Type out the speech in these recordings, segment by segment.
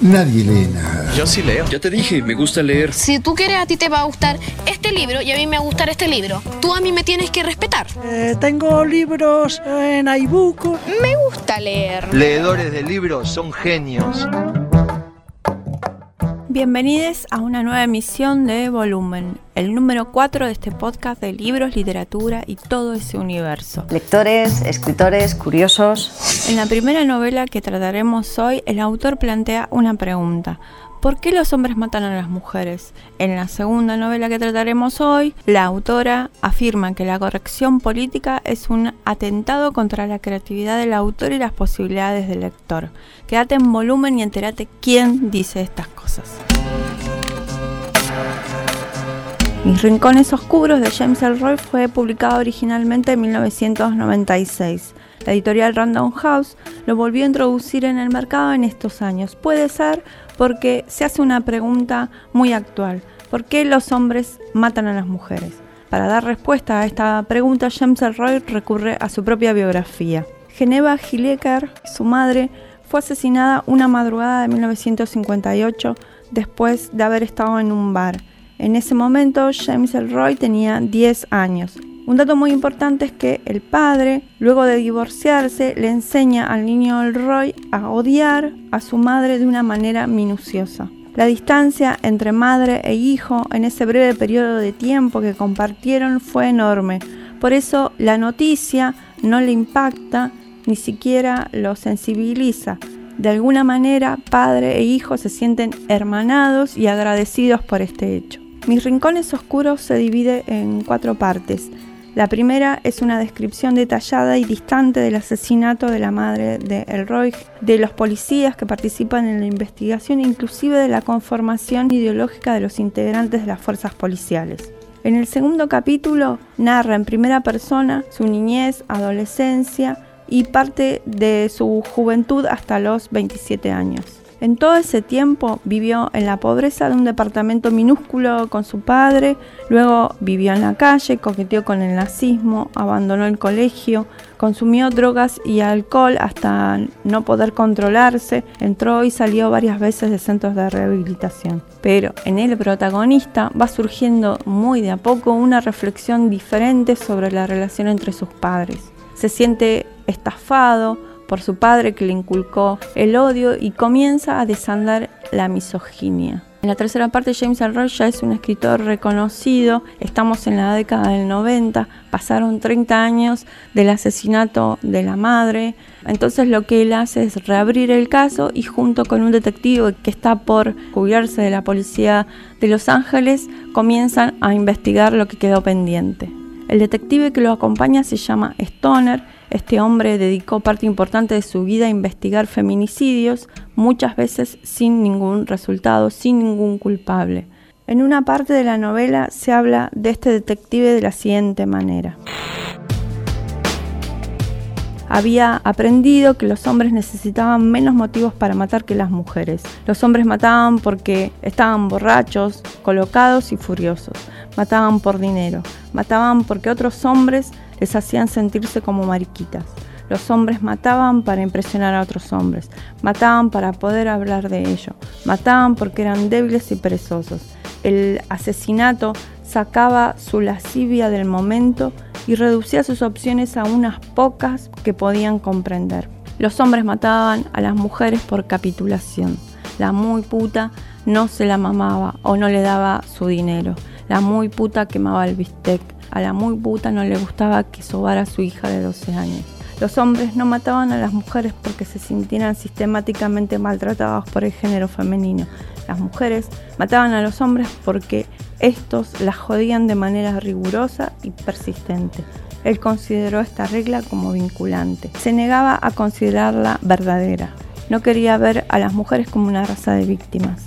nadie lee nada. Yo sí leo. Ya te dije, me gusta leer. Si tú quieres, a ti te va a gustar este libro y a mí me va a gustar este libro. Tú a mí me tienes que respetar. Eh, tengo libros en iBook. Me gusta leer. Leedores de libros son genios. Bienvenidos a una nueva emisión de Volumen, el número 4 de este podcast de libros, literatura y todo ese universo. Lectores, escritores, curiosos. En la primera novela que trataremos hoy, el autor plantea una pregunta. ¿Por qué los hombres matan a las mujeres? En la segunda novela que trataremos hoy, la autora afirma que la corrección política es un atentado contra la creatividad del autor y las posibilidades del lector. Quédate en volumen y entérate quién dice estas cosas. Mis Rincones Oscuros de James Elroy fue publicado originalmente en 1996. La editorial Random House lo volvió a introducir en el mercado en estos años. Puede ser porque se hace una pregunta muy actual. ¿Por qué los hombres matan a las mujeres? Para dar respuesta a esta pregunta, James Elroy recurre a su propia biografía. Geneva Gilecker, su madre, fue asesinada una madrugada de 1958 después de haber estado en un bar. En ese momento, James Elroy tenía 10 años. Un dato muy importante es que el padre, luego de divorciarse, le enseña al niño Elroy a odiar a su madre de una manera minuciosa. La distancia entre madre e hijo en ese breve periodo de tiempo que compartieron fue enorme. Por eso la noticia no le impacta, ni siquiera lo sensibiliza. De alguna manera, padre e hijo se sienten hermanados y agradecidos por este hecho. Mis rincones oscuros se divide en cuatro partes. La primera es una descripción detallada y distante del asesinato de la madre de Elroy, de los policías que participan en la investigación, inclusive de la conformación ideológica de los integrantes de las fuerzas policiales. En el segundo capítulo narra en primera persona su niñez, adolescencia y parte de su juventud hasta los 27 años. En todo ese tiempo vivió en la pobreza de un departamento minúsculo con su padre, luego vivió en la calle, coqueteó con el nazismo, abandonó el colegio, consumió drogas y alcohol hasta no poder controlarse, entró y salió varias veces de centros de rehabilitación. Pero en el protagonista va surgiendo muy de a poco una reflexión diferente sobre la relación entre sus padres. Se siente estafado, por su padre que le inculcó el odio y comienza a desandar la misoginia. En la tercera parte, James Elroy ya es un escritor reconocido, estamos en la década del 90, pasaron 30 años del asesinato de la madre, entonces lo que él hace es reabrir el caso y junto con un detective que está por jubilarse de la policía de Los Ángeles, comienzan a investigar lo que quedó pendiente. El detective que lo acompaña se llama Stoner, este hombre dedicó parte importante de su vida a investigar feminicidios, muchas veces sin ningún resultado, sin ningún culpable. En una parte de la novela se habla de este detective de la siguiente manera. Había aprendido que los hombres necesitaban menos motivos para matar que las mujeres. Los hombres mataban porque estaban borrachos, colocados y furiosos. Mataban por dinero. Mataban porque otros hombres les hacían sentirse como mariquitas. Los hombres mataban para impresionar a otros hombres, mataban para poder hablar de ello, mataban porque eran débiles y perezosos. El asesinato sacaba su lascivia del momento y reducía sus opciones a unas pocas que podían comprender. Los hombres mataban a las mujeres por capitulación. La muy puta no se la mamaba o no le daba su dinero. La muy puta quemaba el bistec. A la muy puta no le gustaba que sobara a su hija de 12 años. Los hombres no mataban a las mujeres porque se sintieran sistemáticamente maltratados por el género femenino. Las mujeres mataban a los hombres porque estos las jodían de manera rigurosa y persistente. Él consideró esta regla como vinculante. Se negaba a considerarla verdadera. No quería ver a las mujeres como una raza de víctimas.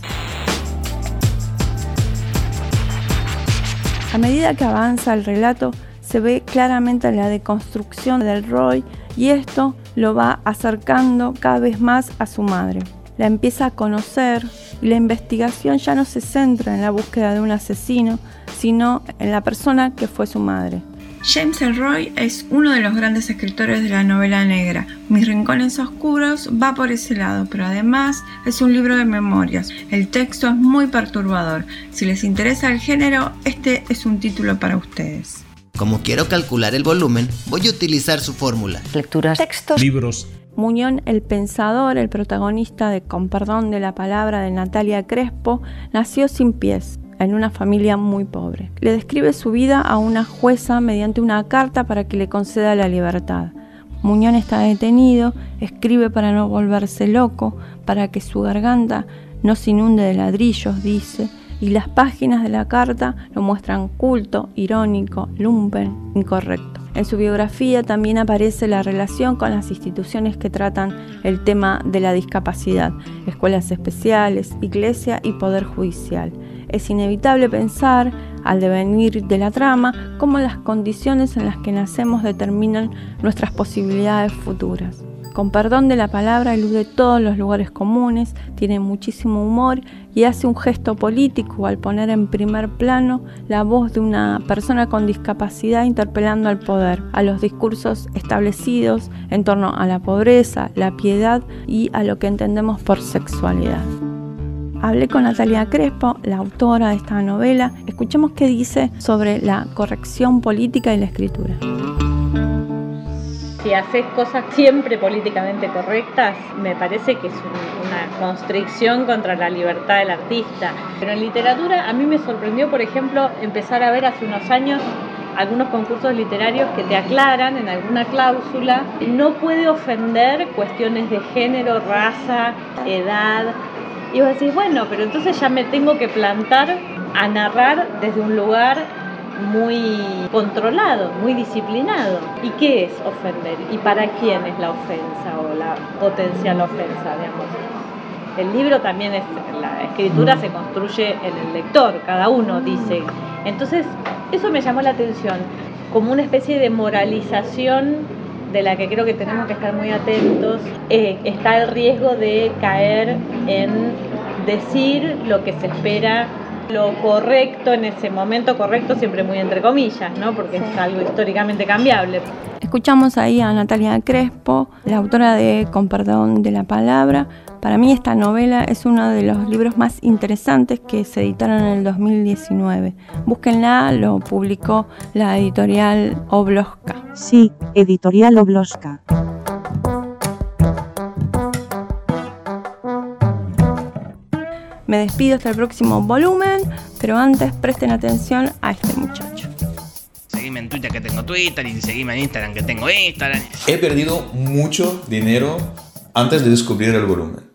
A medida que avanza el relato, se ve claramente la deconstrucción del Roy y esto lo va acercando cada vez más a su madre. La empieza a conocer y la investigación ya no se centra en la búsqueda de un asesino, sino en la persona que fue su madre. James Elroy es uno de los grandes escritores de la novela negra. Mis rincones oscuros va por ese lado, pero además es un libro de memorias. El texto es muy perturbador. Si les interesa el género, este es un título para ustedes. Como quiero calcular el volumen, voy a utilizar su fórmula. Lecturas, textos, libros. Muñón el Pensador, el protagonista de Con perdón de la palabra de Natalia Crespo, nació sin pies en una familia muy pobre. Le describe su vida a una jueza mediante una carta para que le conceda la libertad. Muñón está detenido, escribe para no volverse loco, para que su garganta no se inunde de ladrillos, dice, y las páginas de la carta lo muestran culto, irónico, lumpen, incorrecto. En su biografía también aparece la relación con las instituciones que tratan el tema de la discapacidad, escuelas especiales, iglesia y poder judicial es inevitable pensar, al devenir de la trama, cómo las condiciones en las que nacemos determinan nuestras posibilidades futuras. Con perdón de la palabra, elude todos los lugares comunes, tiene muchísimo humor y hace un gesto político al poner en primer plano la voz de una persona con discapacidad interpelando al poder, a los discursos establecidos en torno a la pobreza, la piedad y a lo que entendemos por sexualidad. Hablé con Natalia Crespo, la autora de esta novela. Escuchemos qué dice sobre la corrección política y la escritura. Si haces cosas siempre políticamente correctas, me parece que es una constricción contra la libertad del artista. Pero en literatura a mí me sorprendió, por ejemplo, empezar a ver hace unos años algunos concursos literarios que te aclaran en alguna cláusula, no puede ofender cuestiones de género, raza, edad, y vos decís, bueno, pero entonces ya me tengo que plantar a narrar desde un lugar muy controlado, muy disciplinado. ¿Y qué es ofender? ¿Y para quién es la ofensa o la potencial ofensa, digamos? El libro también es, la escritura se construye en el lector, cada uno dice. Entonces, eso me llamó la atención, como una especie de moralización de la que creo que tenemos que estar muy atentos, eh, está el riesgo de caer en decir lo que se espera lo correcto en ese momento, correcto siempre muy entre comillas, ¿no? Porque es algo históricamente cambiable. Escuchamos ahí a Natalia Crespo, la autora de Con perdón de la palabra. Para mí esta novela es uno de los libros más interesantes que se editaron en el 2019. Búsquenla, lo publicó la editorial Obloska. Sí, editorial Obloska. Me despido hasta el próximo volumen, pero antes presten atención a este muchacho. Seguime en Twitter que tengo Twitter y seguime en Instagram que tengo Instagram. He perdido mucho dinero antes de descubrir el volumen.